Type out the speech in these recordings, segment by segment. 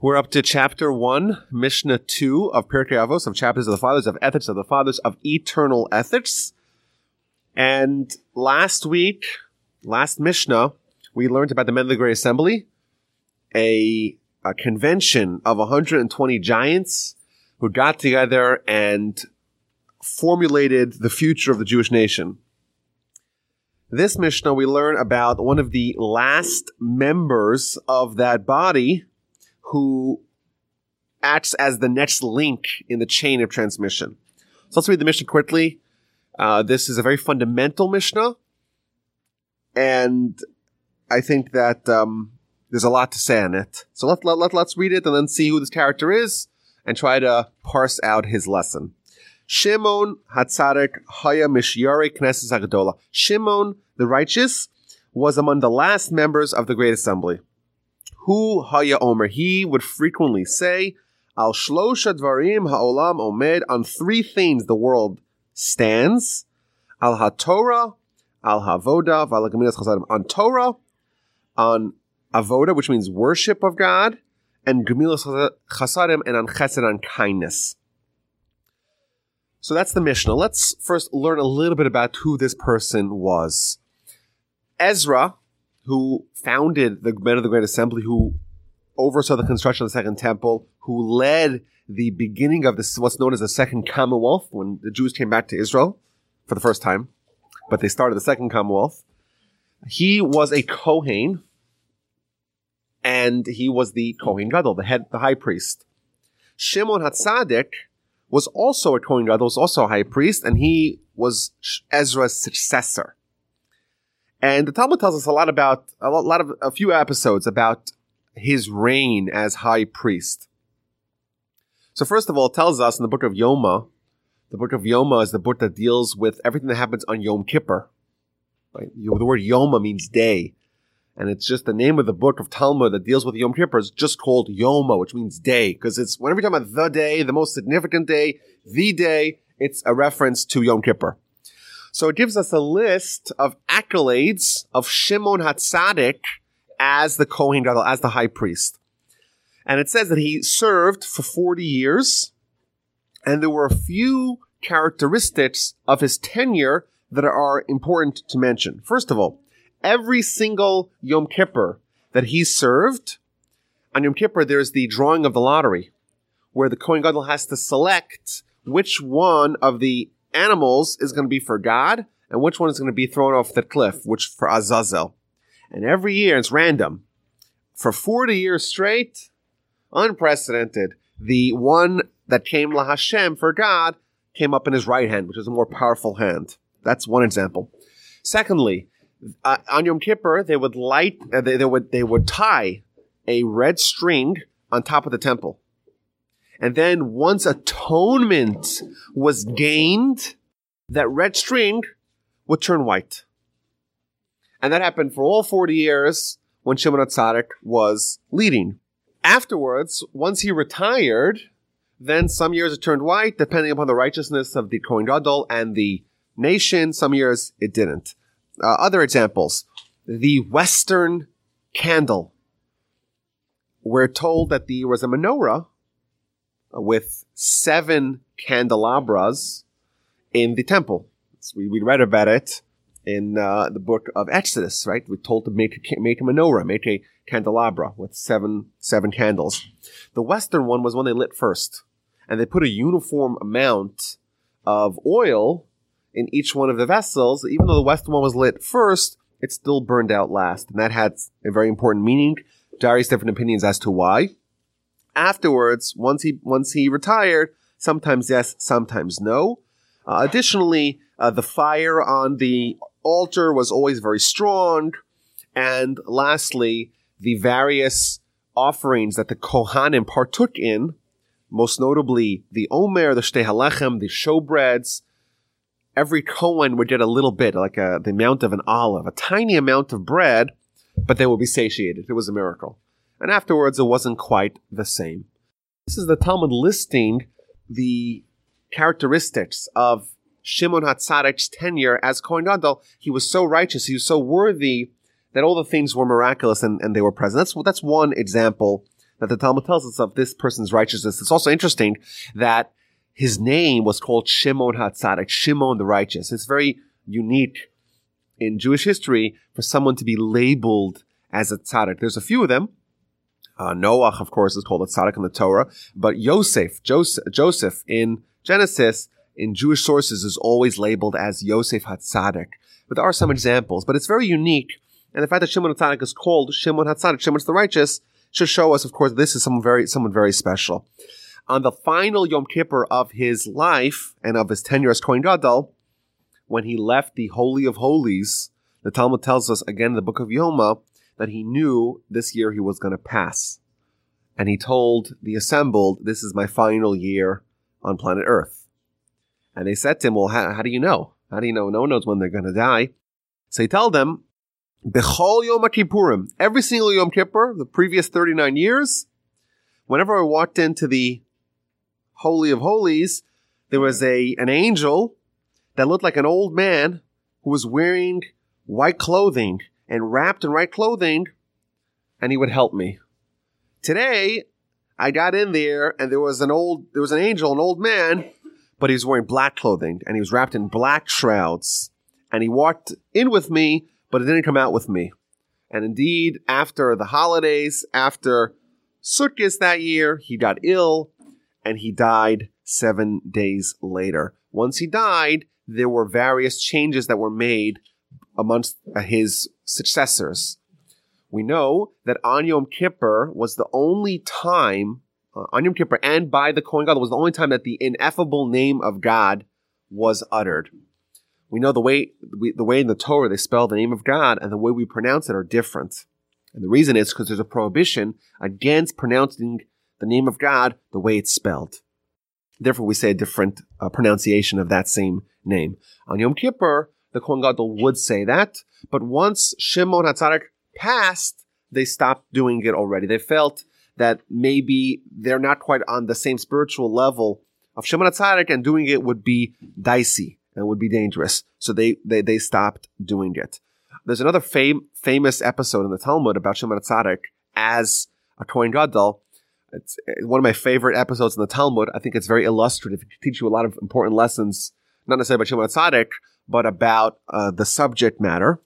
We're up to chapter one, Mishnah two of Pirkei Avos, of chapters of the fathers of ethics of the fathers of eternal ethics. And last week, last Mishnah, we learned about the men of the Great Assembly, a, a convention of 120 giants who got together and formulated the future of the Jewish nation. This Mishnah, we learn about one of the last members of that body who acts as the next link in the chain of transmission. So let's read the Mishnah quickly. Uh, this is a very fundamental Mishnah, and I think that um, there's a lot to say on it. So let, let, let, let's read it and then see who this character is and try to parse out his lesson. Shimon Hatzadik Haya Mishyari Knesset. Shimon, the righteous, was among the last members of the Great Assembly. Hu Haya Omer. He would frequently say, Al Shlosha Dvarim Ha'olam Omed. On three things the world stands. Al HaTorah, Al HaVoda, Valagaminas Chasadim. On Torah, on Avoda, which means worship of God, and Gemilas Chasadim, and on Chesed, on kindness. So that's the Mishnah. Let's first learn a little bit about who this person was. Ezra, who founded the Men of the Great Assembly, who oversaw the construction of the Second Temple, who led the beginning of this what's known as the Second Commonwealth when the Jews came back to Israel for the first time, but they started the Second Commonwealth. He was a Kohen, and he was the Kohen Gadol, the head, the high priest. Shimon Hatzadik was also a Kohen Gadol, was also a high priest, and he was Ezra's successor. And the Talmud tells us a lot about a lot of a few episodes about his reign as high priest. So first of all, it tells us in the book of Yoma, the book of Yoma is the book that deals with everything that happens on Yom Kippur. Right? The word Yoma means day. And it's just the name of the book of Talmud that deals with Yom Kippur is just called Yoma, which means day. Because it's whenever you're talking about the day, the most significant day, the day, it's a reference to Yom Kippur. So it gives us a list of accolades of Shimon Hatzadik as the Kohen Gadol, as the high priest. And it says that he served for 40 years, and there were a few characteristics of his tenure that are important to mention. First of all, every single Yom Kippur that he served, on Yom Kippur there's the drawing of the lottery, where the Kohen Gadol has to select which one of the animals is going to be for God and which one is going to be thrown off the cliff, which for Azazel. And every year it's random. For 40 years straight, unprecedented, the one that came La Hashem for God came up in his right hand, which is a more powerful hand. That's one example. Secondly, uh, on Yom Kippur, they would light, uh, they, they would they would tie a red string on top of the temple. And then once atonement was gained, that red string would turn white. And that happened for all 40 years when Shimon Hatzadik was leading. Afterwards, once he retired, then some years it turned white, depending upon the righteousness of the Kohen Gadol and the nation. Some years it didn't. Uh, other examples. The Western candle. We're told that there was a menorah with seven candelabras in the temple. We, we read about it in uh, the book of Exodus, right? We're told to make a, make a menorah, make a candelabra with seven seven candles. The western one was one they lit first, and they put a uniform amount of oil in each one of the vessels. Even though the western one was lit first, it still burned out last, and that had a very important meaning. Various different opinions as to why afterwards, once he once he retired, sometimes yes, sometimes no. Uh, additionally, uh, the fire on the altar was always very strong, and lastly, the various offerings that the Kohanim partook in, most notably the Omer, the Shtei Halechem, the showbreads. Every Kohen would get a little bit, like a, the amount of an olive, a tiny amount of bread, but they would be satiated. It was a miracle and afterwards it wasn't quite the same. This is the Talmud listing the characteristics of Shimon Hatzadik's tenure as Kohen Gadol. He was so righteous, he was so worthy that all the things were miraculous and, and they were present. That's, that's one example that the Talmud tells us of this person's righteousness. It's also interesting that his name was called Shimon HaTzadik, Shimon the righteous. It's very unique in Jewish history for someone to be labeled as a tzaddik. There's a few of them. Uh, Noah, of course, is called a tzaddik in the Torah, but Yosef, Joseph, Joseph in Genesis, in Jewish sources, is always labeled as Yosef HaTzadik. But there are some examples, but it's very unique. And the fact that Shimon HaTzadik is called Shimon HaTzadik, Shimon's the righteous, should show us, of course, this is someone very, someone very special. On the final Yom Kippur of his life and of his tenure as Kohen Gadol, when he left the Holy of Holies, the Talmud tells us again in the book of Yoma that he knew this year he was going to pass. And he told the assembled, This is my final year on planet Earth. And they said to him, Well, how, how do you know? How do you know? No one knows when they're going to die. So he told them, Bechol Yom Kippurim, every single Yom Kippur, the previous 39 years, whenever I walked into the Holy of Holies, there was a an angel that looked like an old man who was wearing white clothing and wrapped in right clothing, and he would help me. Today, I got in there and there was an old, there was an angel, an old man, but he was wearing black clothing and he was wrapped in black shrouds. And he walked in with me, but it didn't come out with me. And indeed, after the holidays, after Sukkot that year, he got ill and he died seven days later. Once he died, there were various changes that were made amongst his successors. We know that on Yom Kippur was the only time, uh, on Yom Kippur and by the Kohen Gadol was the only time that the ineffable name of God was uttered. We know the way we, the way in the Torah they spell the name of God and the way we pronounce it are different. And the reason is because there's a prohibition against pronouncing the name of God the way it's spelled. Therefore, we say a different uh, pronunciation of that same name. On Yom Kippur, the Kohen Gadol would say that, but once Shimon HaTzadik passed, they stopped doing it already. They felt that maybe they're not quite on the same spiritual level of Shimon HaTzadik and doing it would be dicey and would be dangerous. So they, they, they stopped doing it. There's another fam- famous episode in the Talmud about Shimon HaTzadik as a Kohen Gadol. It's one of my favorite episodes in the Talmud. I think it's very illustrative. It teaches you a lot of important lessons, not necessarily about Shimon HaTzadik, but about uh, the subject matter.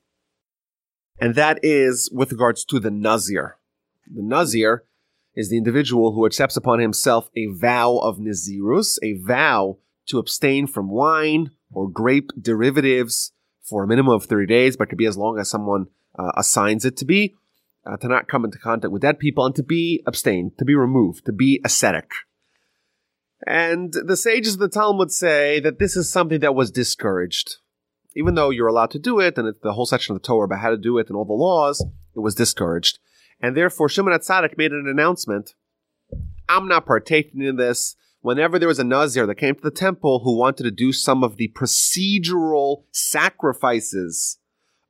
And that is with regards to the Nazir. The Nazir is the individual who accepts upon himself a vow of Nazirus, a vow to abstain from wine or grape derivatives for a minimum of 30 days, but could be as long as someone uh, assigns it to be, uh, to not come into contact with dead people, and to be abstained, to be removed, to be ascetic. And the sages of the Talmud say that this is something that was discouraged even though you're allowed to do it, and the whole section of the Torah about how to do it and all the laws, it was discouraged. And therefore, Shimon HaTzadik made an announcement I'm not partaking in this. Whenever there was a Nazir that came to the temple who wanted to do some of the procedural sacrifices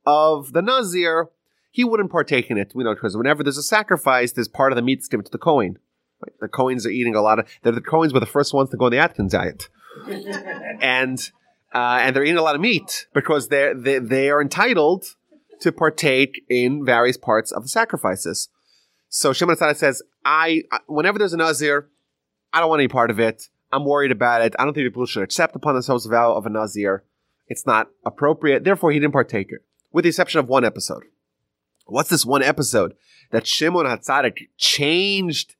of the Nazir, he wouldn't partake in it. We know because whenever there's a sacrifice, there's part of the meat that's given to the Kohen. Right? The Cohens are eating a lot of. They're the Cohens were the first ones to go on the Atkins diet, and uh, and they're eating a lot of meat because they're, they, they are entitled to partake in various parts of the sacrifices. So Shimon HaTzadik says, I, whenever there's a Nazir, I don't want any part of it. I'm worried about it. I don't think people should accept upon themselves the vow of a Nazir. It's not appropriate. Therefore, he didn't partake it, with the exception of one episode. What's this one episode that Shimon HaTzadik changed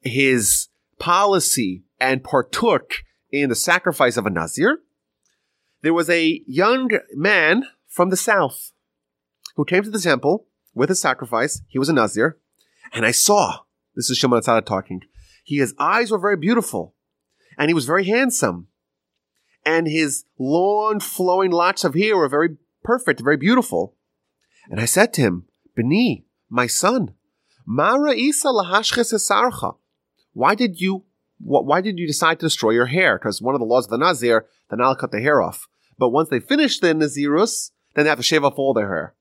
his policy and partook in the sacrifice of a Nazir? There was a young man from the south who came to the temple with a sacrifice. He was a Nazir. And I saw, this is Shimon HaTzadik talking, he, his eyes were very beautiful and he was very handsome. And his long flowing locks of hair were very perfect, very beautiful. And I said to him, Beni, my son, Mara Isa lahashches Why did you why did you decide to destroy your hair? Because one of the laws of the Nazir, the Nile cut the hair off. But once they finish the Nazirus, then they have to shave off all their hair.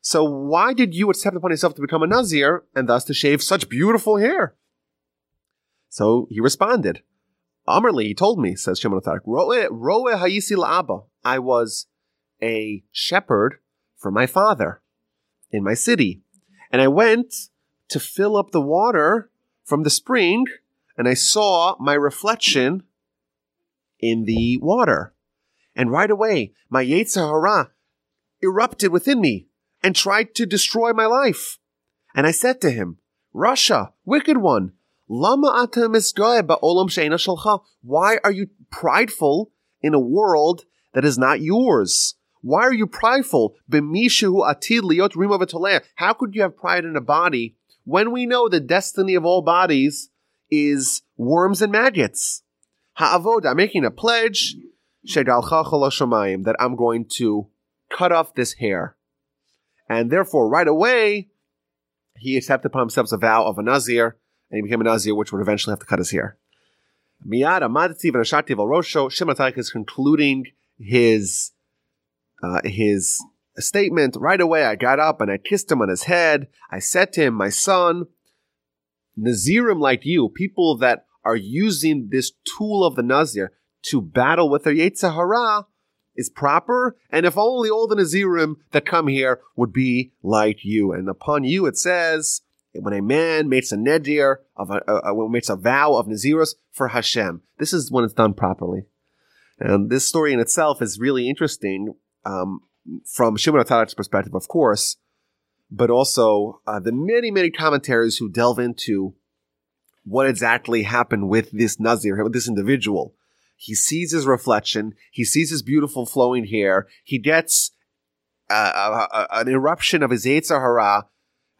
So why did you accept upon yourself to become a Nazir and thus to shave such beautiful hair? So he responded. Amarli, he told me, says Shimon HaTzadik, Roe, roe hayisi la'aba. I was a shepherd for my father in my city. And I went to fill up the water from the spring, and I saw my reflection in the water. And right away, my Yetzer Hara erupted within me and tried to destroy my life. And I said to him, Rasha, wicked one, Lama ba'olam Why are you prideful in a world that is not yours? Why are you prideful? atid liot How could you have pride in a body when we know the destiny of all bodies is worms and maggots? Ha'avod, I'm making a pledge that I'm going to cut off this hair. And therefore, right away, he accepted upon himself a vow of a Nazir, and he became a Nazir, which would eventually have to cut his hair. Miyad Amadtiv and Ashativ al Rosho, Shimon is concluding his uh, his statement right away. I got up and I kissed him on his head. I said to him, "My son, Nazirim like you, people that are using this tool of the Nazir to battle with their Yetzer Hara, is proper, and if only all the Nazirim that come here would be like you. And upon you it says, when a man makes a nedir of a, a, a makes a vow of Nazirus for Hashem, this is when it's done properly. And this story in itself is really interesting um, from Shimon HaTzadik's perspective, of course, but also uh, the many, many commentaries who delve into what exactly happened with this Nazir, with this individual. He sees his reflection. He sees his beautiful flowing hair. He gets uh, a, a, an eruption of his Hara,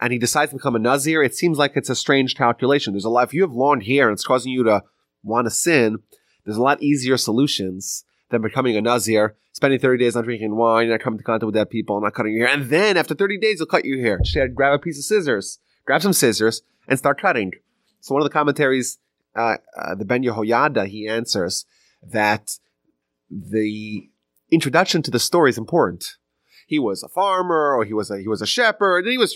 and he decides to become a Nazir. It seems like it's a strange calculation. There's a lot. If you have long hair and it's causing you to want to sin, there's a lot easier solutions than becoming a Nazir, spending 30 days not drinking wine, not coming into contact with dead people, not cutting your hair, and then after 30 days, you'll cut your hair. Just grab a piece of scissors, grab some scissors, and start cutting. So one of the commentaries, uh, uh, the Ben Yehoyada, he answers that the introduction to the story is important. He was a farmer, or he was a he was a shepherd, and he was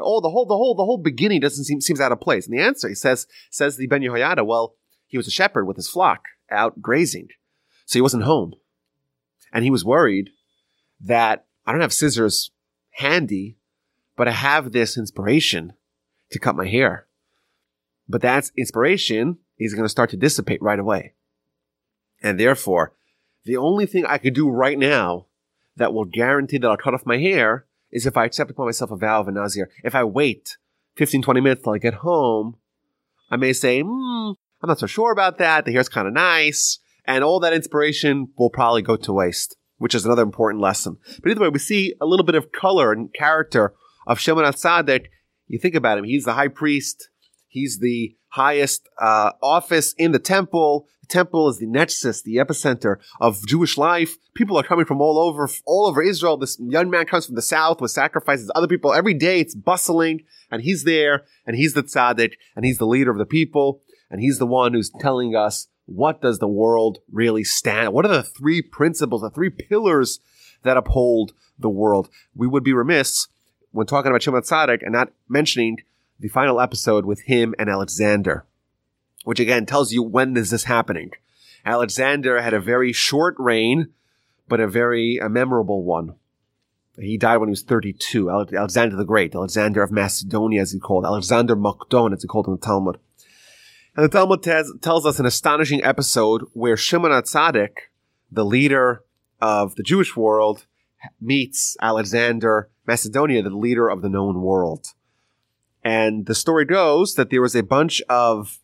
oh the whole the whole the whole beginning doesn't seem seems out of place. And the answer he says says the Ben Yehoyada, well, he was a shepherd with his flock out grazing, so he wasn't home, and he was worried that I don't have scissors handy, but I have this inspiration to cut my hair. But that inspiration is going to start to dissipate right away. And therefore, the only thing I could do right now that will guarantee that I'll cut off my hair is if I accept upon myself a vow of a Nazir. If I wait 15, 20 minutes till I get home, I may say, hmm, I'm not so sure about that. The hair's kind of nice. And all that inspiration will probably go to waste, which is another important lesson. But either way, we see a little bit of color and character of Shimon Atzadik. You think about him. He's the high priest. He's the highest uh, office in the temple. The temple is the nexus, the epicenter of Jewish life. People are coming from all over, all over Israel. This young man comes from the south with sacrifices. Other people every day. It's bustling, and he's there, and he's the tzaddik, and he's the leader of the people, and he's the one who's telling us what does the world really stand. What are the three principles, the three pillars that uphold the world? We would be remiss when talking about Shimon Tzaddik and not mentioning the final episode with him and Alexander, which again tells you when is this happening. Alexander had a very short reign, but a very a memorable one. He died when he was 32. Alexander the Great, Alexander of Macedonia, as he called, Alexander Mokdon, as he called in the Talmud. And the Talmud tells us an astonishing episode where Shimon Atzadik, the leader of the Jewish world, meets Alexander Macedonia, the leader of the known world. And the story goes that there was a bunch of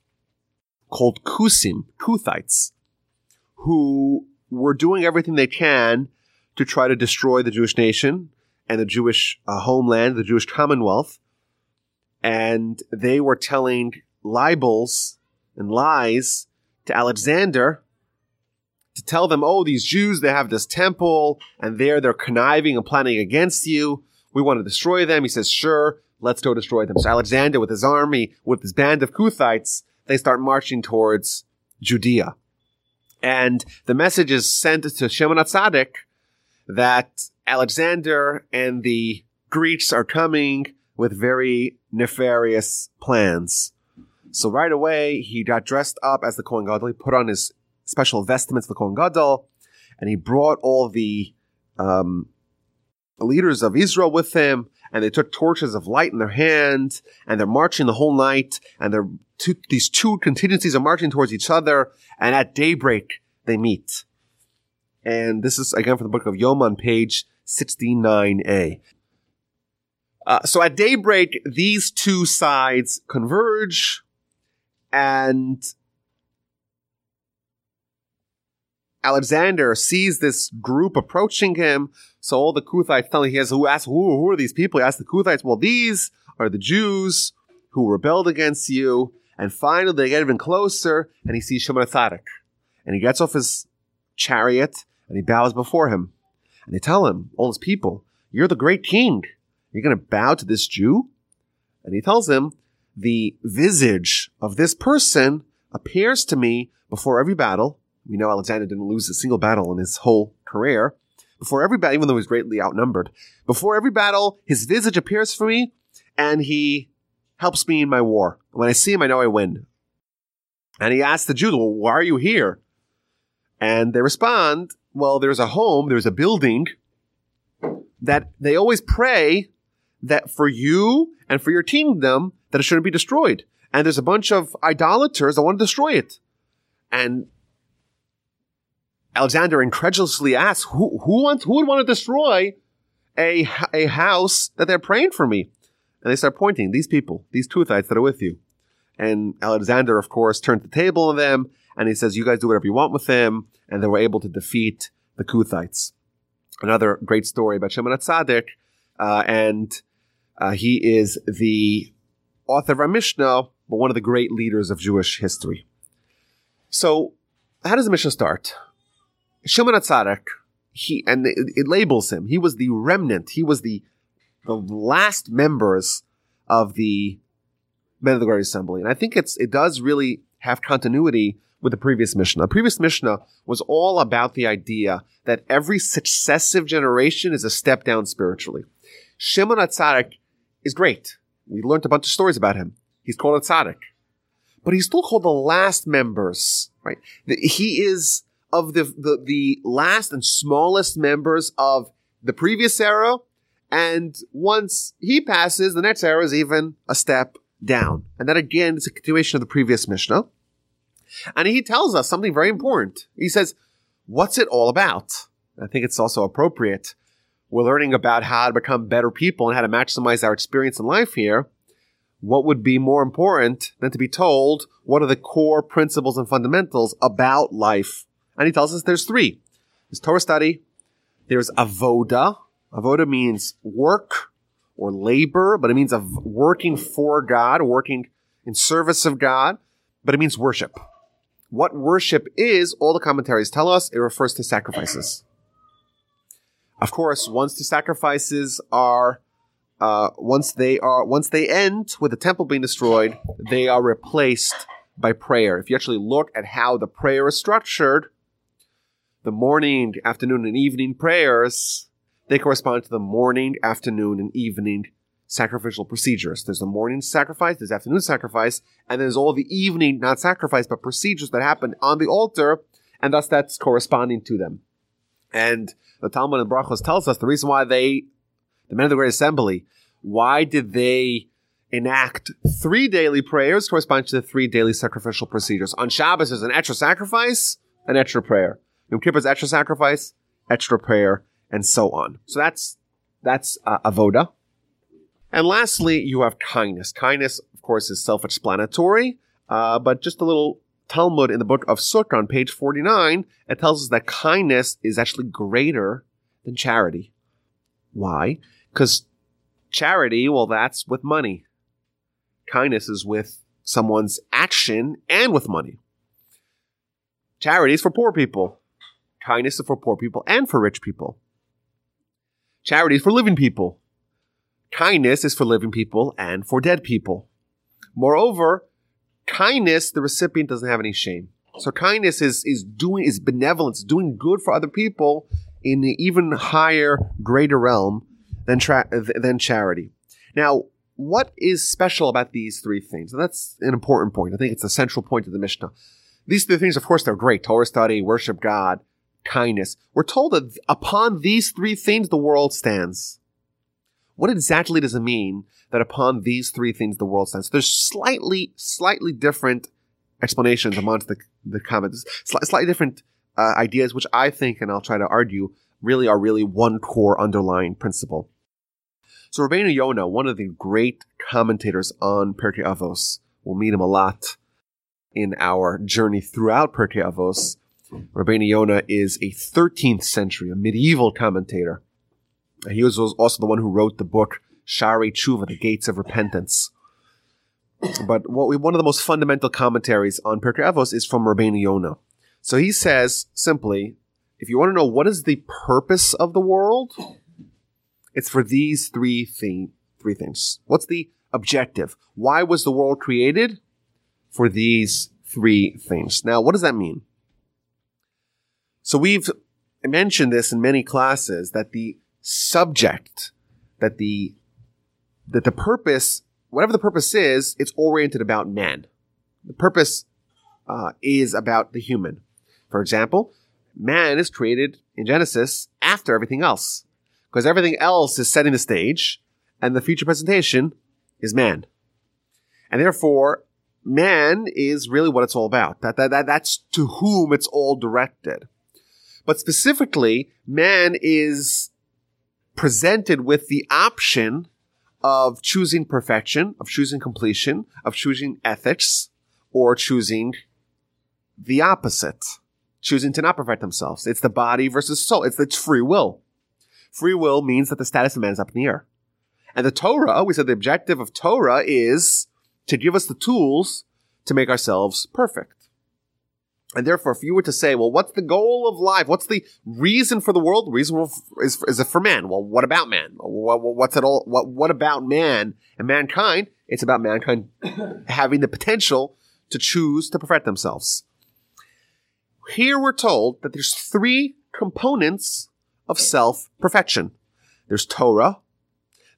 called Kusim, Kuthites, who were doing everything they can to try to destroy the Jewish nation and the Jewish uh, homeland, the Jewish commonwealth. And they were telling libels and lies to Alexander to tell them, oh, these Jews, they have this temple and there they're conniving and planning against you. We want to destroy them. He says, sure, let's go destroy them. So Alexander, with his army, with his band of Kuthites, they start marching towards Judea. And the message is sent to Shimon Atzadik that Alexander and the Greeks are coming with very nefarious plans. So right away, he got dressed up as the Kohen Gadol. He put on his special vestments, the Kohen Gadol, and he brought all the um, leaders of Israel with him and they took torches of light in their hand, and they're marching the whole night, and they're two, these two contingencies are marching towards each other, and at daybreak they meet. And this is again from the book of Yom on page 69a. Uh, so at daybreak, these two sides converge, and Alexander sees this group approaching him. So all the Kuthites tell him, he has who asks, who, who are these people? He asks the Kuthites, well, these are the Jews who rebelled against you. And finally they get even closer and he sees Shimon Tzadik. And he gets off his chariot and he bows before him. And they tell him, all his people, you're the great king. You're going to bow to this Jew? And he tells him, the visage of this person appears to me before every battle we know Alexander didn't lose a single battle in his whole career. Before every battle, even though he was greatly outnumbered, before every battle, his visage appears for me and he helps me in my war. When I see him, I know I win. And he asks the Jews, well, why are you here? And they respond, well, there's a home, there's a building that they always pray that for you and for your kingdom that it shouldn't be destroyed. And there's a bunch of idolaters that want to destroy it. And Alexander incredulously asks, who, who wants, who would want to destroy a, a house that they're praying for me? And they start pointing, these people, these Kuthites that are with you. And Alexander, of course, turned the table on them and he says, you guys do whatever you want with them. And they were able to defeat the Kuthites. Another great story about Shimon Tzadik. Uh, and uh, he is the author of our Mishnah, but one of the great leaders of Jewish history. So, how does the Mishnah start? Shimon Atzadik, he and it, it, labels him. He was the remnant. He was the the last members of the Men of the Great Assembly, and I think it's it does really have continuity with the previous Mishnah. The previous Mishnah was all about the idea that every successive generation is a step down spiritually. Shimon Atzadik is great. We learned a bunch of stories about him. He's called a tzaddik, but he's still called the last members, right? He is of the, the, the last and smallest members of the previous era. And once he passes, the next era is even a step down. And that again is a continuation of the previous Mishnah. And he tells us something very important. He says, what's it all about? I think it's also appropriate. We're learning about how to become better people and how to maximize our experience in life here. What would be more important than to be told what are the core principles and fundamentals about life and he tells us there's three. There's Torah study, there's avoda. Avoda means work or labor, but it means of working for God, working in service of God, but it means worship. What worship is, all the commentaries tell us, it refers to sacrifices. Of course, once the sacrifices are, uh, once they are, once they end with the temple being destroyed, they are replaced by prayer. If you actually look at how the prayer is structured, the morning, afternoon, and evening prayers, they correspond to the morning, afternoon, and evening sacrificial procedures. There's the morning sacrifice, there's afternoon sacrifice, and there's all the evening, not sacrifice, but procedures that happen on the altar, and thus that's corresponding to them. And the Talmud and Brachos tells us the reason why they, the men of the Great Assembly, why did they enact three daily prayers corresponding to the three daily sacrificial procedures? On Shabbos, there's an extra sacrifice, an extra prayer. Yom Kippur's extra sacrifice, extra prayer, and so on. So that's that's uh, avoda. And lastly, you have kindness. Kindness, of course, is self-explanatory, uh, but just a little Talmud in the book of Sukkah on page 49, it tells us that kindness is actually greater than charity. Why? Because charity, well, that's with money. Kindness is with someone's action and with money. Charity is for poor people. Kindness is for poor people and for rich people. Charity is for living people. Kindness is for living people and for dead people. Moreover, kindness, the recipient doesn't have any shame. So kindness is, is doing, is benevolence, doing good for other people in an even higher, greater realm than, tra- than charity. Now, what is special about these three things? And that's an important point. I think it's a central point of the Mishnah. These three things, of course, they're great. Torah study, worship God, kindness. We're told that upon these three things the world stands. What exactly does it mean that upon these three things the world stands? There's slightly, slightly different explanations amongst the, the comments, Sli- slightly different uh, ideas, which I think, and I'll try to argue, really are really one core underlying principle. So Rabbeinu Yonah, one of the great commentators on Pirkei Avos, we'll meet him a lot in our journey throughout Pirkei Avos. Rabbeinu Yonah is a 13th century, a medieval commentator. He was also the one who wrote the book Sha'arei Teshuva, The Gates of Repentance. But what we, one of the most fundamental commentaries on Pirkei Avos is from Rabbeinu Yonah. So he says simply, if you want to know what is the purpose of the world, it's for these three thing, three things. What's the objective? Why was the world created? For these three things. Now, what does that mean? So we've mentioned this in many classes that the subject, that the that the purpose, whatever the purpose is, it's oriented about man. The purpose uh, is about the human. For example, man is created in Genesis after everything else, because everything else is setting the stage, and the future presentation is man. And therefore, man is really what it's all about. That, that, that, that's to whom it's all directed. But specifically, man is presented with the option of choosing perfection, of choosing completion, of choosing ethics, or choosing the opposite, choosing to not perfect themselves. It's the body versus soul. It's, it's free will. Free will means that the status of man is up in the air. And the Torah, we said the objective of Torah is to give us the tools to make ourselves perfect. And therefore, if you were to say, well, what's the goal of life? What's the reason for the world? The reason is, is it for man? Well, what about man? what's it all? What, what about man and mankind? It's about mankind having the potential to choose to perfect themselves. Here we're told that there's three components of self-perfection. There's Torah,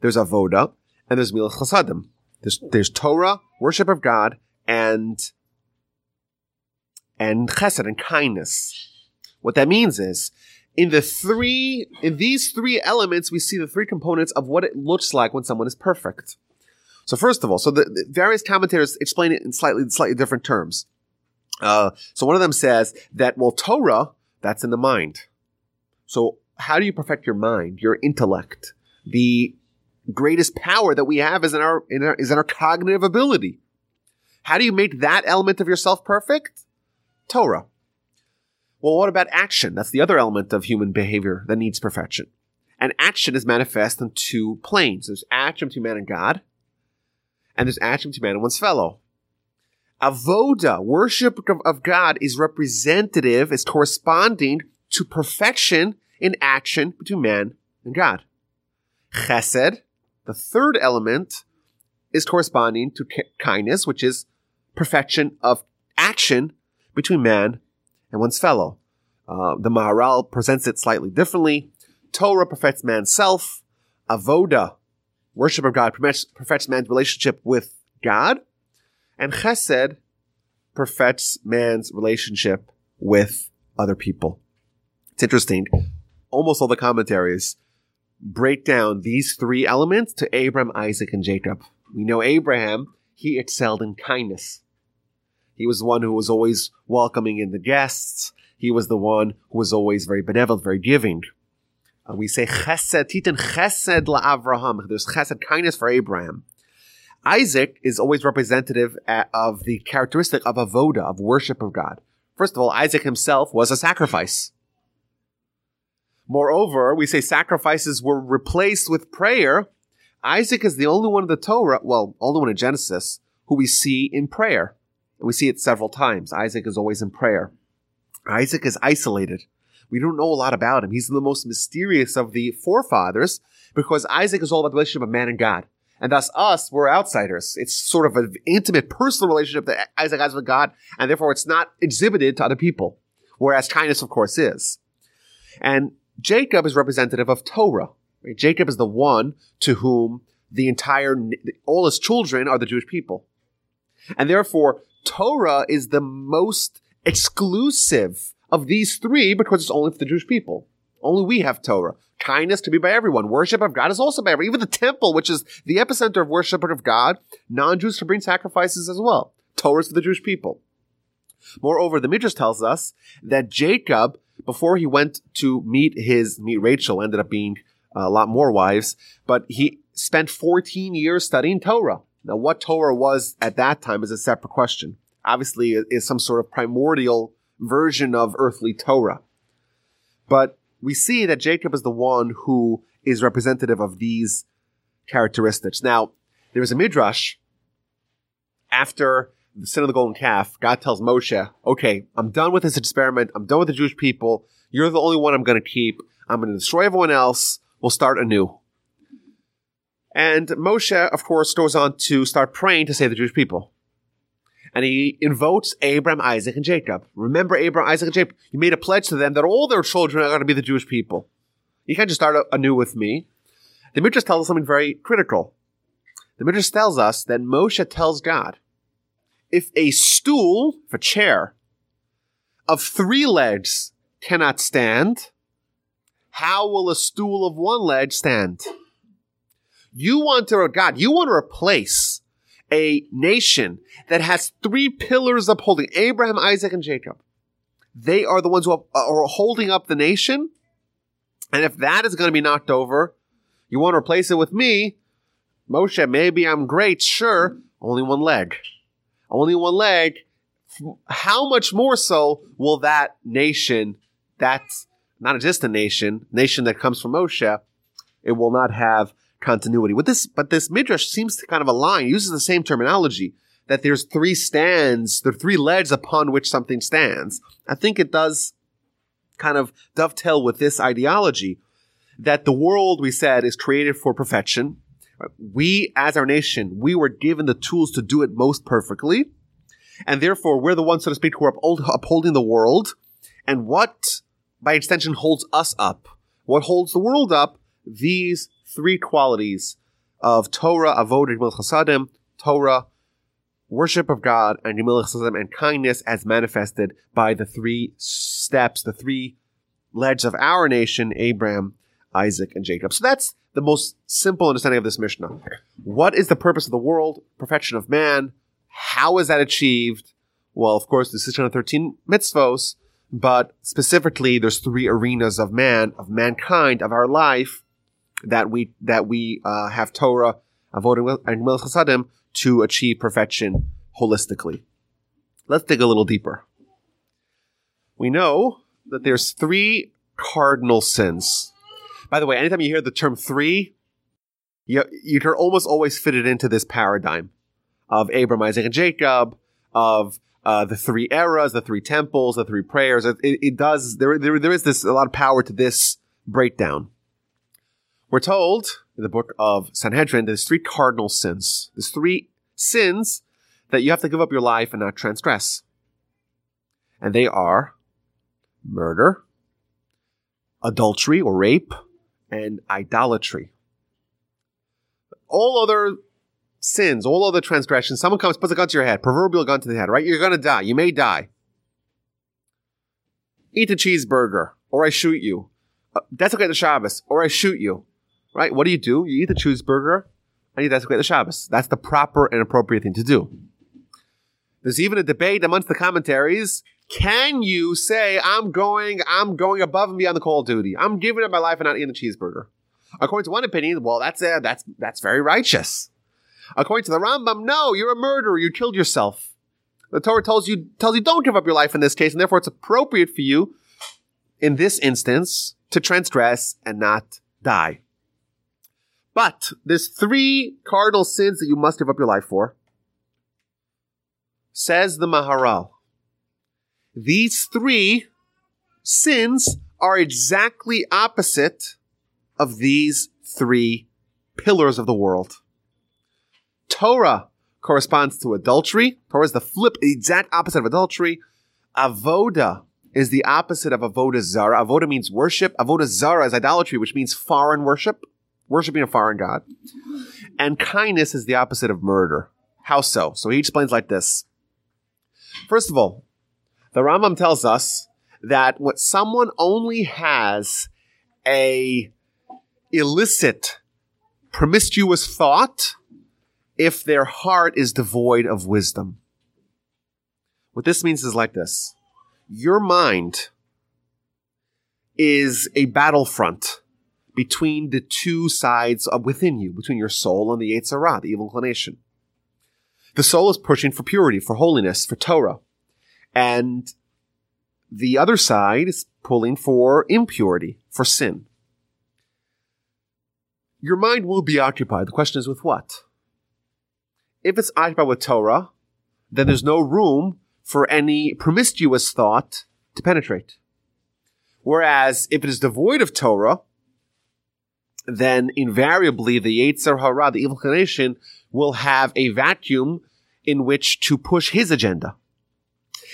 there's Avoda, and there's Milas Chasadim. There's, there's Torah, worship of God, and and chesed and kindness. What that means is, in the three, in these three elements, we see the three components of what it looks like when someone is perfect. So first of all, so the, the various commentators explain it in slightly, slightly different terms. Uh, so one of them says that, well, Torah, that's in the mind. So how do you perfect your mind, your intellect? The greatest power that we have is in our, in our, is in our cognitive ability. How do you make that element of yourself perfect? Torah. Well, what about action? That's the other element of human behavior that needs perfection. And action is manifest on two planes. There's action between man and God, and there's action between man and one's fellow. Avoda, worship of God, is representative, is corresponding to perfection in action between man and God. Chesed, the third element, is corresponding to kindness, which is perfection of action between man and one's fellow. Uh, the Maharal presents it slightly differently. Torah perfects man's self. Avoda, worship of God, perfects, man's relationship with God. And Chesed perfects man's relationship with other people. It's interesting. Almost all the commentaries break down these three elements to Abraham, Isaac, and Jacob. We know Abraham, he excelled in kindness. He was the one who was always welcoming in the guests. He was the one who was always very benevolent, very giving. And we say chesed, titan chesed la Avraham. There's chesed, kindness for Abraham. Isaac is always representative uh, of the characteristic of avoda, of worship of God. First of all, Isaac himself was a sacrifice. Moreover, we say sacrifices were replaced with prayer. Isaac is the only one in the Torah, well, only one in Genesis, who we see in prayer. We see it several times. Isaac is always in prayer. Isaac is isolated. We don't know a lot about him. He's the most mysterious of the forefathers because Isaac is all about the relationship of man and God. And thus us, we're outsiders. It's sort of an intimate personal relationship that Isaac has with God, and therefore it's not exhibited to other people. Whereas kindness, of course, is. And Jacob is representative of Torah. Right? Jacob is the one to whom the entire, all his children are the Jewish people. And therefore, Torah is the most exclusive of these three because it's only for the Jewish people. Only we have Torah. Kindness to be by everyone. Worship of God is also by everyone. Even the temple, which is the epicenter of worship of God, non-Jews to bring sacrifices as well. Torah is for the Jewish people. Moreover, the Midrash tells us that Jacob, before he went to meet his meet Rachel, ended up being uh, a lot more wives, but he spent 14 years studying Torah. Now, what Torah was at that time is a separate question. Obviously, it is some sort of primordial version of earthly Torah. But we see that Jacob is the one who is representative of these characteristics. Now, there is a midrash after the sin of the golden calf. God tells Moshe, "Okay, I'm done with this experiment. I'm done with the Jewish people. You're the only one I'm going to keep. I'm going to destroy everyone else. We'll start anew." And Moshe, of course, goes on to start praying to save the Jewish people. And he invokes Abraham, Isaac, and Jacob. Remember Abraham, Isaac, and Jacob. You made a pledge to them that all their children are going to be the Jewish people. You can't just start anew with me. The Midrash tells us something very critical. The Midrash tells us that Moshe tells God, if a stool, if a chair, of three legs cannot stand, how will a stool of one leg stand? You want to, God, you want to replace a nation that has three pillars upholding Abraham, Isaac, and Jacob. They are the ones who uh, are holding up the nation. And if that is going to be knocked over, you want to replace it with me, Moshe, maybe I'm great, sure, only one leg. Only one leg. How much more so will that nation, that's not just a nation, nation that comes from Moshe, it will not have continuity. With this, but this midrash seems to kind of align, uses the same terminology that there's three stands, there are three legs upon which something stands. I think it does kind of dovetail with this ideology that the world, we said, is created for perfection. We, as our nation, we were given the tools to do it most perfectly. And therefore, we're the ones, so to speak, who are upholding the world. And what, by extension, holds us up? What holds the world up? These three qualities of Torah, Avod, and Chasadim, Torah, worship of God, and Chasadim, and kindness as manifested by the three steps, the three legs of our nation, Abraham, Isaac, and Jacob. So that's the most simple understanding of this Mishnah. What is the purpose of the world? Perfection of man. How is that achieved? Well, of course, the 613 mitzvos, but specifically, there's three arenas of man, of mankind, of our life that we that we uh, have Torah, Avodah, and Mil Chasadim to achieve perfection holistically. Let's dig a little deeper. We know that there's three cardinal sins. By the way, anytime you hear the term three, you, you can almost always fit it into this paradigm of Abram, Isaac, and Jacob, of uh, the three eras, the three temples, the three prayers. It, it does, there, there, there is this, a lot of power to this breakdown. We're told in the book of Sanhedrin that there's three cardinal sins. There's three sins that you have to give up your life and not transgress. And they are murder, adultery or rape, and idolatry. All other sins, all other transgressions, someone comes, puts a gun to your head, proverbial gun to the head, right? You're going to die. You may die. Eat a cheeseburger, or I shoot you. Uh, desecrate the Shabbos, or I shoot you right? What do you do? You eat the cheeseburger and you desecrate the Shabbos. That's the proper and appropriate thing to do. There's even a debate amongst the commentaries. Can you say, I'm going, I'm going above and beyond the call of duty. I'm giving up my life and not eating the cheeseburger. According to one opinion, well, that's, uh, that's, that's very righteous. According to the Rambam, no, you're a murderer. You killed yourself. The Torah tells you, tells you don't give up your life in this case, and therefore it's appropriate for you, in this instance, to transgress and not die. But there's three cardinal sins that you must give up your life for. Says the Maharal. These three sins are exactly opposite of these three pillars of the world. Torah corresponds to adultery. Torah is the flip, exact opposite of adultery. Avoda is the opposite of avoda zara. Avoda means worship. Avoda zara is idolatry, which means foreign worship worshiping a foreign god. And kindness is the opposite of murder. How so? So he explains like this. First of all, the Rambam tells us that what someone only has a illicit, promiscuous thought if their heart is devoid of wisdom. What this means is like this. Your mind is a battlefront between the two sides of within you, between your soul and the Yetzer Hara, the evil inclination. The soul is pushing for purity, for holiness, for Torah. And the other side is pulling for impurity, for sin. Your mind will be occupied. The question is with what? If it's occupied with Torah, then there's no room for any promiscuous thought to penetrate. Whereas if it is devoid of Torah, then invariably the Yetzer Hara, the evil inclination, will have a vacuum in which to push his agenda.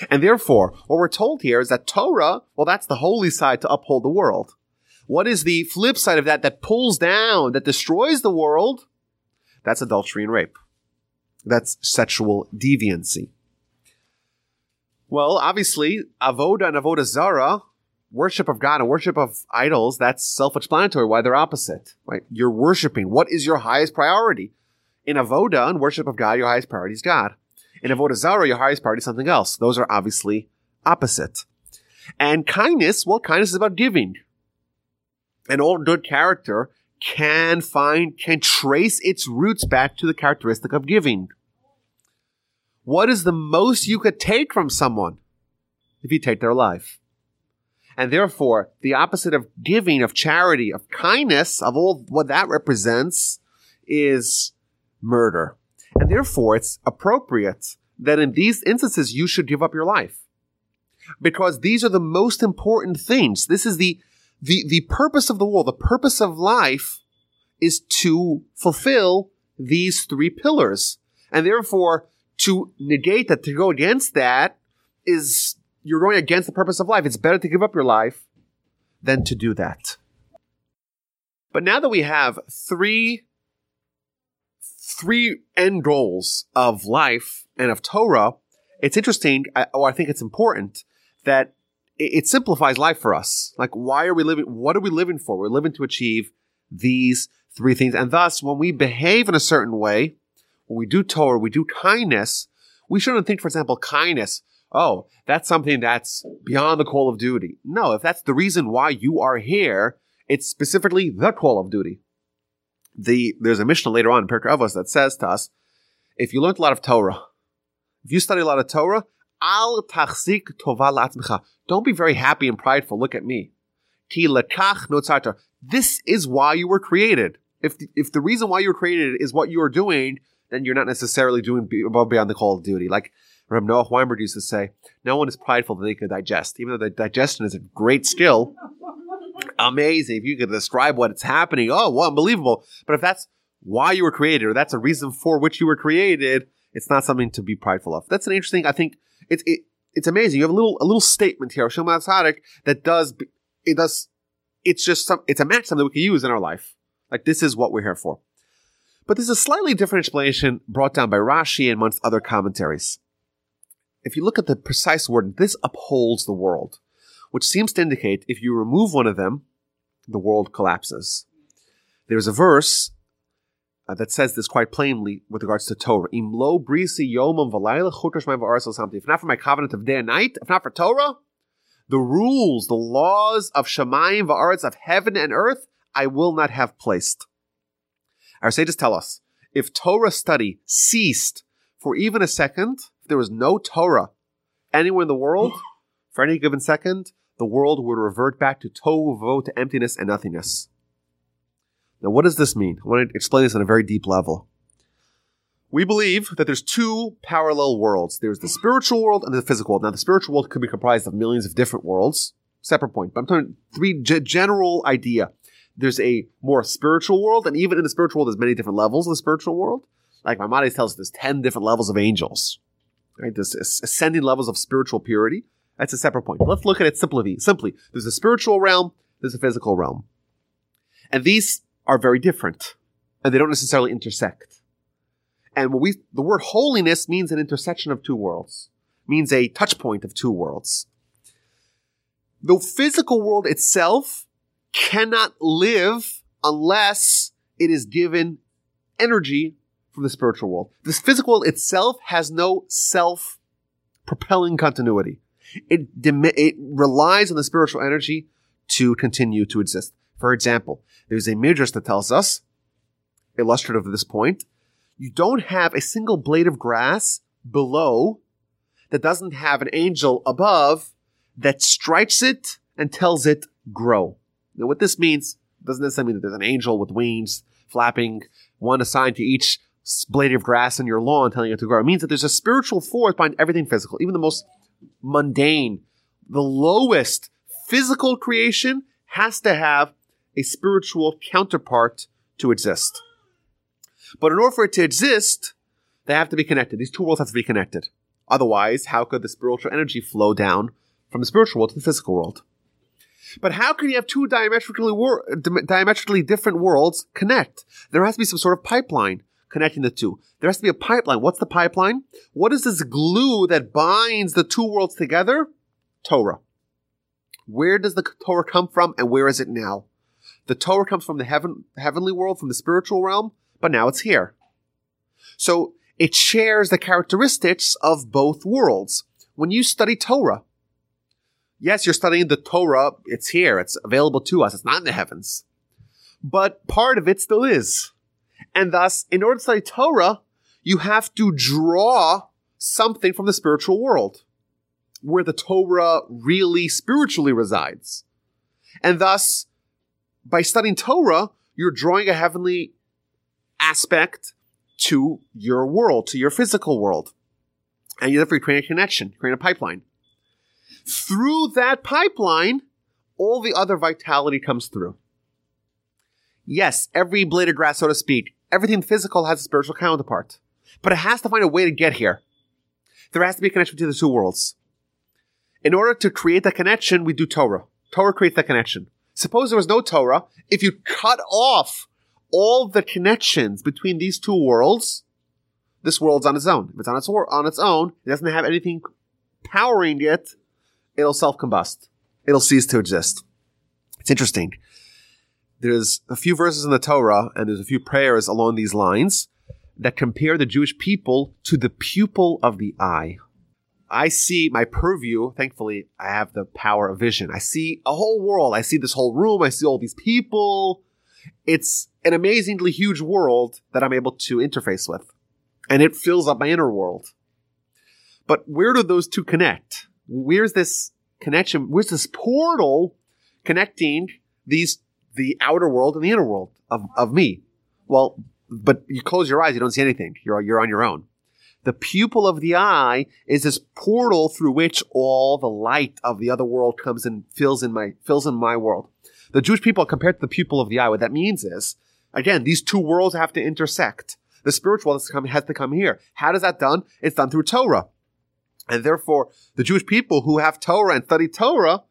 And therefore, what we're told here is that Torah, well, that's the holy side to uphold the world. What is the flip side of that that pulls down, that destroys the world? That's adultery and rape. That's sexual deviancy. Well, obviously, avoda and avoda zara, worship of God and worship of idols, that's self-explanatory why they're opposite. Right? You're worshiping. What is your highest priority? In avoda and worship of God, your highest priority is God. In avoda zara, your highest priority is something else. Those are obviously opposite. And kindness, well, kindness is about giving. And all good character can find, can trace its roots back to the characteristic of giving. What is the most you could take from someone if you take their life? And therefore, the opposite of giving, of charity, of kindness, of all what that represents is murder. And therefore, it's appropriate that in these instances, you should give up your life. Because these are the most important things. This is the, the, the purpose of the world. The purpose of life is to fulfill these three pillars. And therefore, to negate that, to go against that, is you're going against the purpose of life. It's better to give up your life than to do that. But now that we have three three end goals of life and of Torah, it's interesting, or I think it's important that it simplifies life for us. Like, why are we living? What are we living for? We're living to achieve these three things. And thus, when we behave in a certain way, when we do Torah, we do kindness, we shouldn't think, for example, kindness, oh, that's something that's beyond the call of duty. No, if that's the reason why you are here, it's specifically the call of duty. The, there's a Mishnah later on in Pirkei Avos that says to us, if you learned a lot of Torah, if you study a lot of Torah, al tachzik tova Don't be very happy and prideful. Look at me. Ki lekach This is why you were created. If the, if the reason why you were created is what you are doing, then you're not necessarily doing above beyond the call of duty. Like Reb Noah Weinberg used to say, no one is prideful that they can digest. Even though the digestion is a great skill, amazing. If you could describe what it's happening, oh, well, unbelievable. But if that's why you were created, or that's a reason for which you were created, it's not something to be prideful of. That's an interesting, I think, it's, it, it's amazing. You have a little, a little statement here, Shimon HaTzadik, that does, it does, it's just some, it's a match something we can use in our life. Like this is what we're here for. But there's a slightly different explanation brought down by Rashi and amongst other commentaries. If you look at the precise word, this upholds the world, which seems to indicate if you remove one of them, the world collapses. There's a verse uh, that says this quite plainly with regards to Torah. If not for my covenant of day and night, if not for Torah, the rules, the laws of Shemayim va'aretz, of heaven and earth, I will not have placed. Our sages tell us if Torah study ceased for even a second, there was no Torah anywhere in the world, for any given second, the world would revert back to tohu to emptiness and nothingness. Now, what does this mean? I want to explain this on a very deep level. We believe that there's two parallel worlds. There's the spiritual world and the physical world. Now, the spiritual world could be comprised of millions of different worlds. Separate point. But I'm talking three g- general idea there's a more spiritual world, and even in the spiritual world, there's many different levels of the spiritual world. Like Maimonides tells us, there's 10 different levels of angels. Right? There's ascending levels of spiritual purity. That's a separate point. Let's look at it simply. Simply, there's a spiritual realm, there's a physical realm. And these are very different, and they don't necessarily intersect. And what we, the word holiness means an intersection of two worlds, means a touch point of two worlds. The physical world itself cannot live unless it is given energy from the spiritual world. This physical itself has no self propelling continuity. It, it relies on the spiritual energy to continue to exist. For example, there's a midrash that tells us, illustrative of this point, you don't have a single blade of grass below that doesn't have an angel above that strikes it and tells it grow. Now, what this means doesn't necessarily mean that there's an angel with wings flapping, one assigned to each blade of grass in your lawn telling it to grow. It means that there's a spiritual force behind everything physical, even the most mundane, the lowest physical creation has to have a spiritual counterpart to exist. But in order for it to exist, they have to be connected. These two worlds have to be connected. Otherwise, how could the spiritual energy flow down from the spiritual world to the physical world? But how can you have two diametrically wor- diametrically different worlds connect? There has to be some sort of pipeline connecting the two. There has to be a pipeline. What's the pipeline? What is this glue that binds the two worlds together? Torah. Where does the Torah come from and where is it now? The Torah comes from the heaven, heavenly world, from the spiritual realm, but now it's here. So it shares the characteristics of both worlds. When you study Torah, yes, you're studying the Torah. It's here. It's available to us. It's not in the heavens. But part of it still is. And thus, in order to study Torah, you have to draw something from the spiritual world where the Torah really spiritually resides. And thus, by studying Torah, you're drawing a heavenly aspect to your world, to your physical world. And you're therefore create a connection, create a pipeline. Through that pipeline, all the other vitality comes through. Yes, every blade of grass, so to speak, everything physical has a spiritual counterpart. But it has to find a way to get here. There has to be a connection between the two worlds. In order to create that connection, we do Torah. Torah creates that connection. Suppose there was no Torah. If you cut off all the connections between these two worlds, this world's on its own. If it's on its on its own, it doesn't have anything powering it. It'll self combust. It'll cease to exist. It's interesting. There's a few verses in the Torah and there's a few prayers along these lines that compare the Jewish people to the pupil of the eye. I see my purview. Thankfully, I have the power of vision. I see a whole world. I see this whole room. I see all these people. It's an amazingly huge world that I'm able to interface with. And it fills up my inner world. But where do those two connect? Where's this connection? Where's this portal connecting these, the outer world and the inner world of, of me? Well, but you close your eyes, you don't see anything. You're, you're on your own. The pupil of the eye is this portal through which all the light of the other world comes and fills in my, fills in my world. The Jewish people compared to the pupil of the eye, what that means is, again, these two worlds have to intersect. The spiritual has to come, has to come here. How does that done? It's done through Torah. And therefore, the Jewish people who have Torah and study Torah,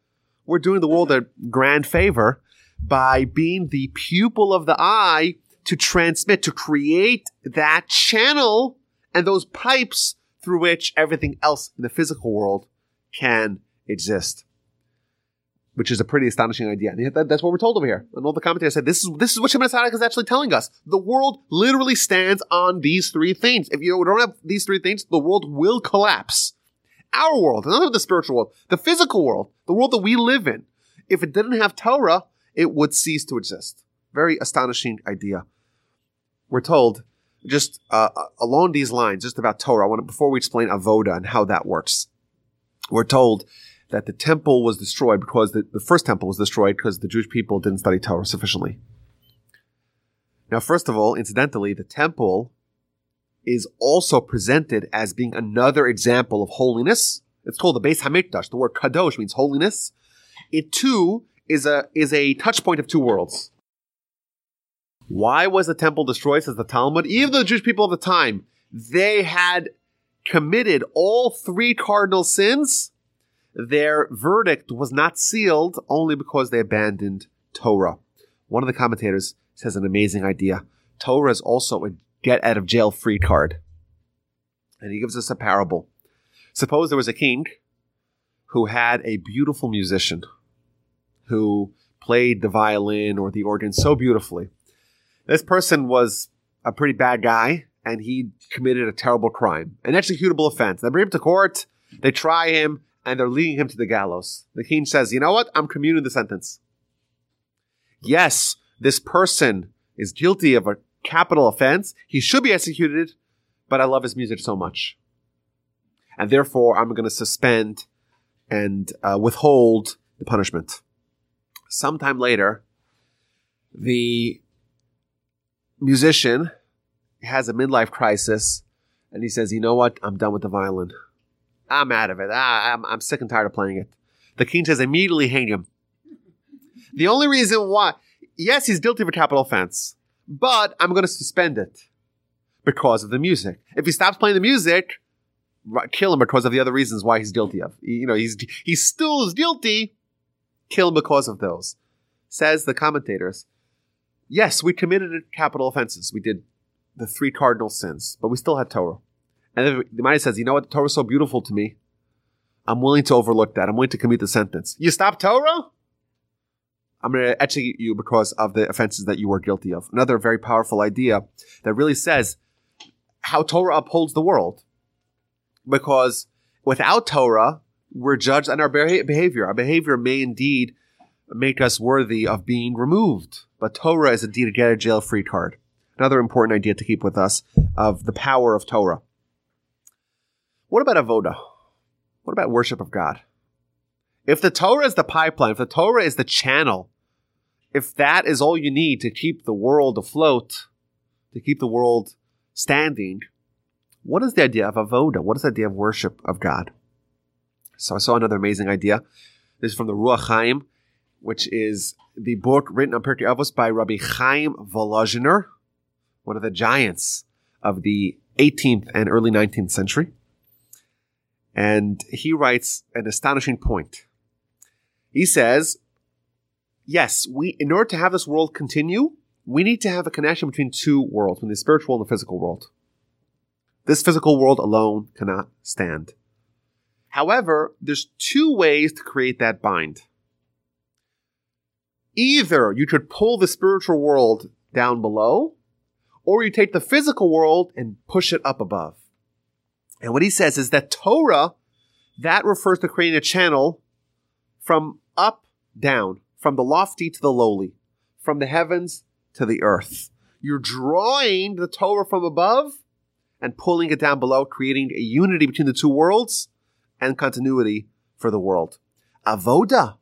we're doing the world a grand favor by being the pupil of the eye to transmit, to create that channel and those pipes through which everything else in the physical world can exist. Which is a pretty astonishing idea. And that's what we're told over here. And all the commentators said, this is, this is what Shimon HaTzadik is actually telling us. The world literally stands on these three things. If you don't have these three things, the world will collapse. Our world, not the spiritual world, the physical world, the world that we live in. If it didn't have Torah, it would cease to exist. Very astonishing idea. We're told just uh, uh, along these lines, just about Torah, I want to, before we explain Avoda and how that works, we're told that the temple was destroyed because the, the first temple was destroyed because the Jewish people didn't study Torah sufficiently. Now, first of all, incidentally, the temple is also presented as being another example of holiness. It's called the Beis Hamikdash. The word kadosh means holiness. It too is a is a touch point of two worlds. Why was the temple destroyed, says the Talmud? Even the Jewish people of the time, they had committed all three cardinal sins. Their verdict was not sealed only because they abandoned Torah. One of the commentators says an amazing idea. Torah is also a get out of jail free card. And he gives us a parable. Suppose there was a king who had a beautiful musician who played the violin or the organ so beautifully. This person was a pretty bad guy and he committed a terrible crime, an executable offense. They bring him to court, they try him, and they're leading him to the gallows. The king says, You know what? I'm commuting the sentence. Yes, this person is guilty of a capital offense. He should be executed, but I love his music so much. And therefore, I'm going to suspend and uh, withhold the punishment. Sometime later, the musician has a midlife crisis and he says, You know what? I'm done with the violin. I'm out of it. I, I'm, I'm sick and tired of playing it. The king says, Immediately hang him. The only reason why, yes, he's guilty of a capital offense, but I'm going to suspend it because of the music. If he stops playing the music, kill him because of the other reasons why he's guilty of. You know, he's he still is guilty. Kill because of those. Says the commentators. Yes, we committed capital offenses. We did the three cardinal sins, but we still had Torah. And then the Mani says, you know what? The Torah is so beautiful to me. I'm willing to overlook that. I'm willing to commit the sentence. You stop Torah? I'm going to execute you because of the offenses that you were guilty of. Another very powerful idea that really says how Torah upholds the world. Because without Torah, we're judged on our behavior. Our behavior may indeed make us worthy of being removed. But Torah is indeed a get a jail free card. Another important idea to keep with us of the power of Torah. What about avoda? What about worship of God? If the Torah is the pipeline, if the Torah is the channel, if that is all you need to keep the world afloat, to keep the world standing, what is the idea of avoda? What is the idea of worship of God? So I saw another amazing idea. This is from the Ruach Chaim, which is the book written on Pirkei Avos by Rabbi Chaim Volozhiner, one of the giants of the 18th and early 19th century. And he writes an astonishing point. He says, yes, we, in order to have this world continue, we need to have a connection between two worlds, between the spiritual and the physical world. This physical world alone cannot stand. However, there's two ways to create that bind. Either you could pull the spiritual world down below, or you take the physical world and push it up above. And what he says is that Torah, that refers to creating a channel from up down, from the lofty to the lowly, from the heavens to the earth. You're drawing the Torah from above and pulling it down below, creating a unity between the two worlds and continuity for the world. Avoda,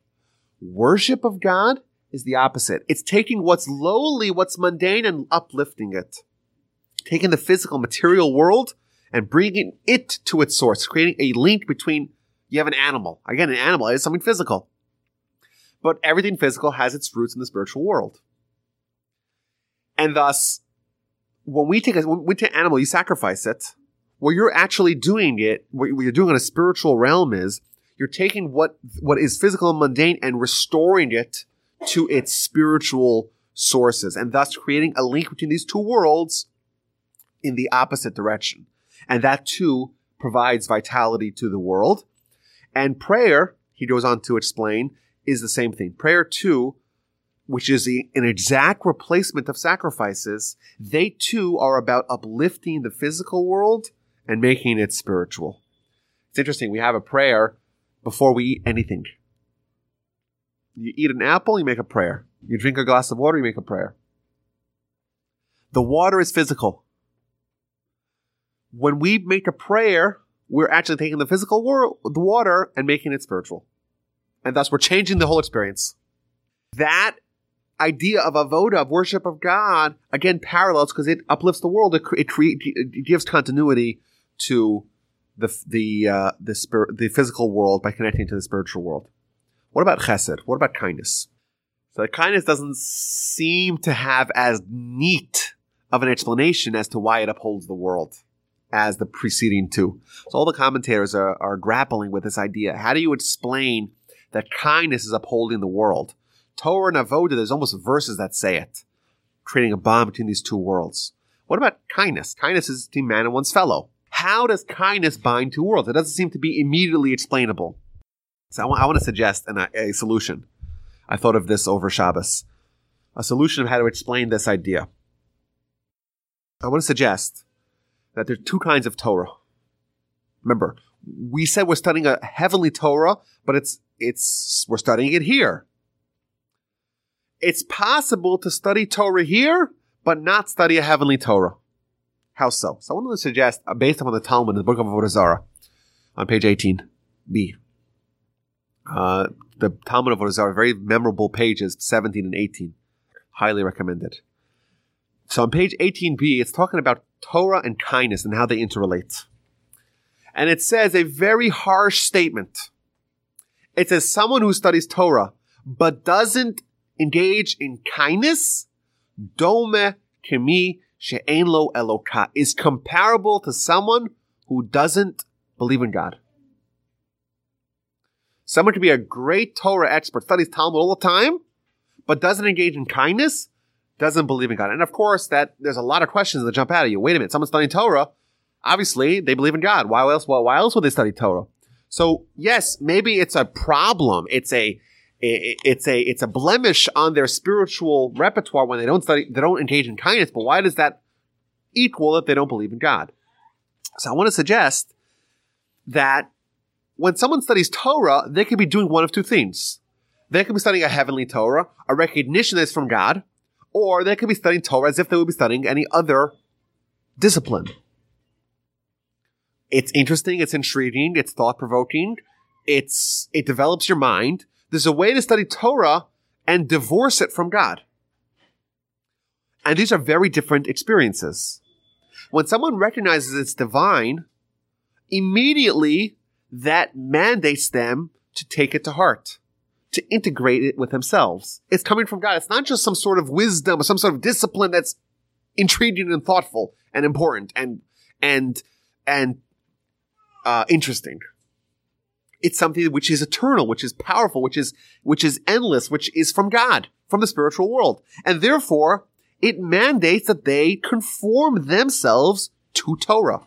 worship of God, is the opposite. It's taking what's lowly, what's mundane, and uplifting it. Taking the physical material world and bringing it to its source, creating a link between you have an animal. Again, an animal is something physical. But everything physical has its roots in the spiritual world. And thus, when we take a, when we take an animal, you sacrifice it. What you're actually doing it, what you're doing in a spiritual realm is you're taking what what is physical and mundane and restoring it to its spiritual sources, and thus creating a link between these two worlds in the opposite direction. And that too provides vitality to the world. And prayer, he goes on to explain, is the same thing. Prayer too, which is a, an exact replacement of sacrifices, they too are about uplifting the physical world and making it spiritual. It's interesting. We have a prayer before we eat anything. You eat an apple, you make a prayer. You drink a glass of water, you make a prayer. The water is physical when we make a prayer, we're actually taking the physical world, the water, and making it spiritual. And thus we're changing the whole experience. That idea of a avoda, of worship of God, again parallels because it uplifts the world. It, it, it gives continuity to the the uh, the the physical world by connecting to the spiritual world. What about chesed? What about kindness? So kindness doesn't seem to have as neat of an explanation as to why it upholds the world as the preceding two. So all the commentators are, are grappling with this idea. How do you explain that kindness is upholding the world? Torah and Avoda, there's almost verses that say it, creating a bond between these two worlds. What about kindness? Kindness is between man and one's fellow. How does kindness bind two worlds? It doesn't seem to be immediately explainable. So I want, want to suggest an, a solution. I thought of this over Shabbos. A solution of how to explain this idea. I want to suggest that there are two kinds of Torah. Remember, we said we're studying a heavenly Torah, but it's it's we're studying it here. It's possible to study Torah here, but not study a heavenly Torah. How so? So I want to suggest, uh, based upon the Talmud in the book of Avodah Zarah, on page 18b. Uh, the Talmud of Avodah Zarah, very memorable pages, 17 and 18. Highly recommended. So on page 18b, it's talking about Torah and kindness and how they interrelate. And it says a very harsh statement. It says someone who studies Torah but doesn't engage in kindness, dome kemi she'en lo eloka, is comparable to someone who doesn't believe in God. Someone could be a great Torah expert, studies Talmud all the time, but doesn't engage in kindness, doesn't believe in God. And of course, that there's a lot of questions that jump out at you. Wait a minute, someone's studying Torah. Obviously, they believe in God. Why else? Why else would they study Torah? So yes, maybe it's a problem. It's a it's a it's a blemish on their spiritual repertoire when they don't study they don't engage in kindness. But why does that equal that they don't believe in God? So I want to suggest that when someone studies Torah, they could be doing one of two things. They could be studying a heavenly Torah, a recognition that it's from God, or they could be studying Torah as if they would be studying any other discipline. It's interesting, it's intriguing, it's thought provoking, it's it develops your mind. There's a way to study Torah and divorce it from God. And these are very different experiences. When someone recognizes it's divine, immediately that mandates them to take it to heart, to integrate it with themselves. It's coming from God. It's not just some sort of wisdom or some sort of discipline that's intriguing and thoughtful and important and, and, and, uh, interesting. It's something which is eternal, which is powerful, which is, which is endless, which is from God, from the spiritual world. And therefore, it mandates that they conform themselves to Torah.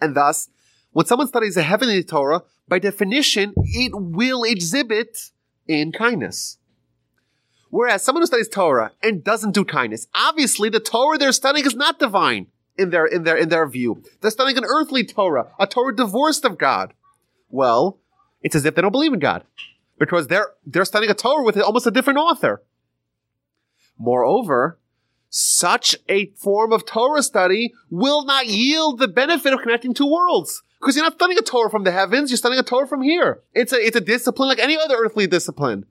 And thus, when someone studies a heavenly Torah, by definition, it will exhibit in kindness. Whereas someone who studies Torah and doesn't do kindness, obviously the Torah they're studying is not divine in their in their in their view. They're studying an earthly Torah, a Torah divorced of God. Well, it's as if they don't believe in God. Because they're they're studying a Torah with almost a different author. Moreover, such a form of Torah study will not yield the benefit of connecting two worlds. Because you're not studying a Torah from the heavens, you're studying a Torah from here. It's a, it's a discipline like any other earthly discipline.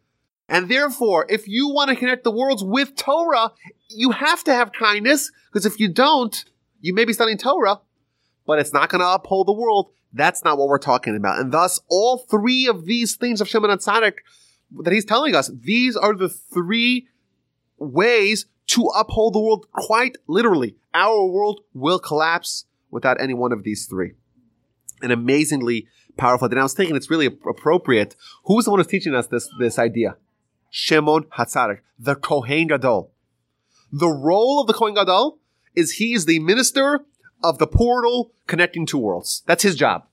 And therefore, if you want to connect the worlds with Torah, you have to have kindness, because if you don't, you may be studying Torah, but it's not going to uphold the world. That's not what we're talking about. And thus, all three of these things of Shimon HaTzadik that he's telling us, these are the three ways to uphold the world quite literally. Our world will collapse without any one of these three. An amazingly powerful. And I was thinking it's really appropriate. Who's the one who's teaching us this, this idea? Shimon HaTzadik, the Kohen Gadol. The role of the Kohen Gadol is he is the minister of the portal connecting two worlds. That's his job.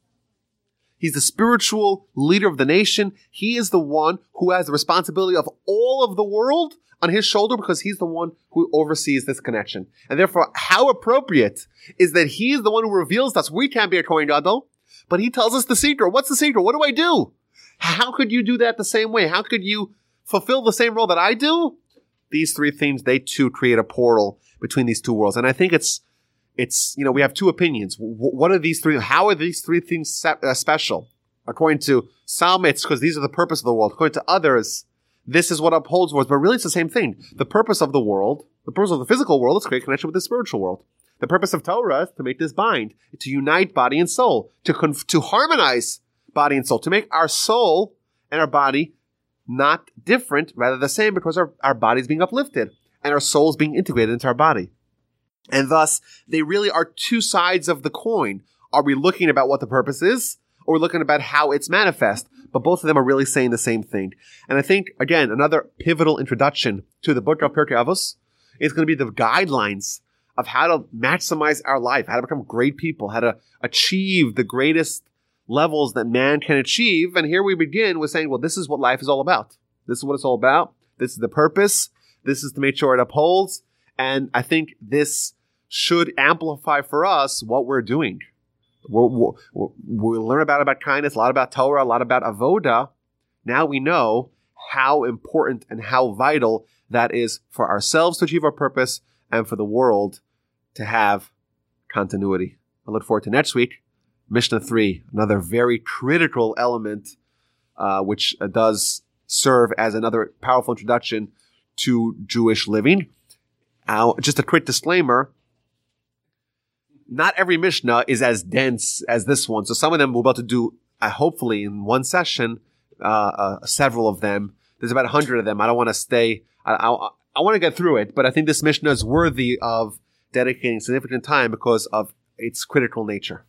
He's the spiritual leader of the nation. He is the one who has the responsibility of all of the world on his shoulder because he's the one who oversees this connection. And therefore, how appropriate is that he is the one who reveals us we can't be a Kohen Gadol, but he tells us the secret. What's the secret? What do I do? How could you do that the same way? How could you fulfill the same role that I do? These three things, they too create a portal between these two worlds. And I think it's, it's, you know, we have two opinions. what are these three? How are these three things uh, special? According to some, it's because these are the purpose of the world. According to others, this is what upholds worlds, but really it's the same thing. The purpose of the world, the purpose of the physical world is create connection with the spiritual world. The purpose of Torah is to make this bind, to unite body and soul, to conf- to harmonize body and soul, to make our soul and our body not different, rather the same, because our, our body is being uplifted and our soul is being integrated into our body. And thus, they really are two sides of the coin. Are we looking about what the purpose is, or looking about how it's manifest? but both of them are really saying the same thing. And I think, again, another pivotal introduction to the book of Pirkei Avos is going to be the guidelines of how to maximize our life, how to become great people, how to achieve the greatest levels that man can achieve. And here we begin with saying, well, this is what life is all about. This is what it's all about. This is the purpose. This is to make sure it upholds. And I think this should amplify for us what we're doing. We'll, we'll learn about about kindness, a lot about Torah, a lot about avoda. Now we know how important and how vital that is for ourselves to achieve our purpose and for the world to have continuity. I look forward to next week, Mishnah 3, another very critical element, uh, which uh, does serve as another powerful introduction to Jewish living. Uh, just a quick disclaimer. Not every Mishnah is as dense as this one. So some of them we're about to do, uh, hopefully in one session, uh, uh, several of them. There's about a hundred of them. I don't want to stay. I, I, I want to get through it, but I think this Mishnah is worthy of dedicating significant time because of its critical nature.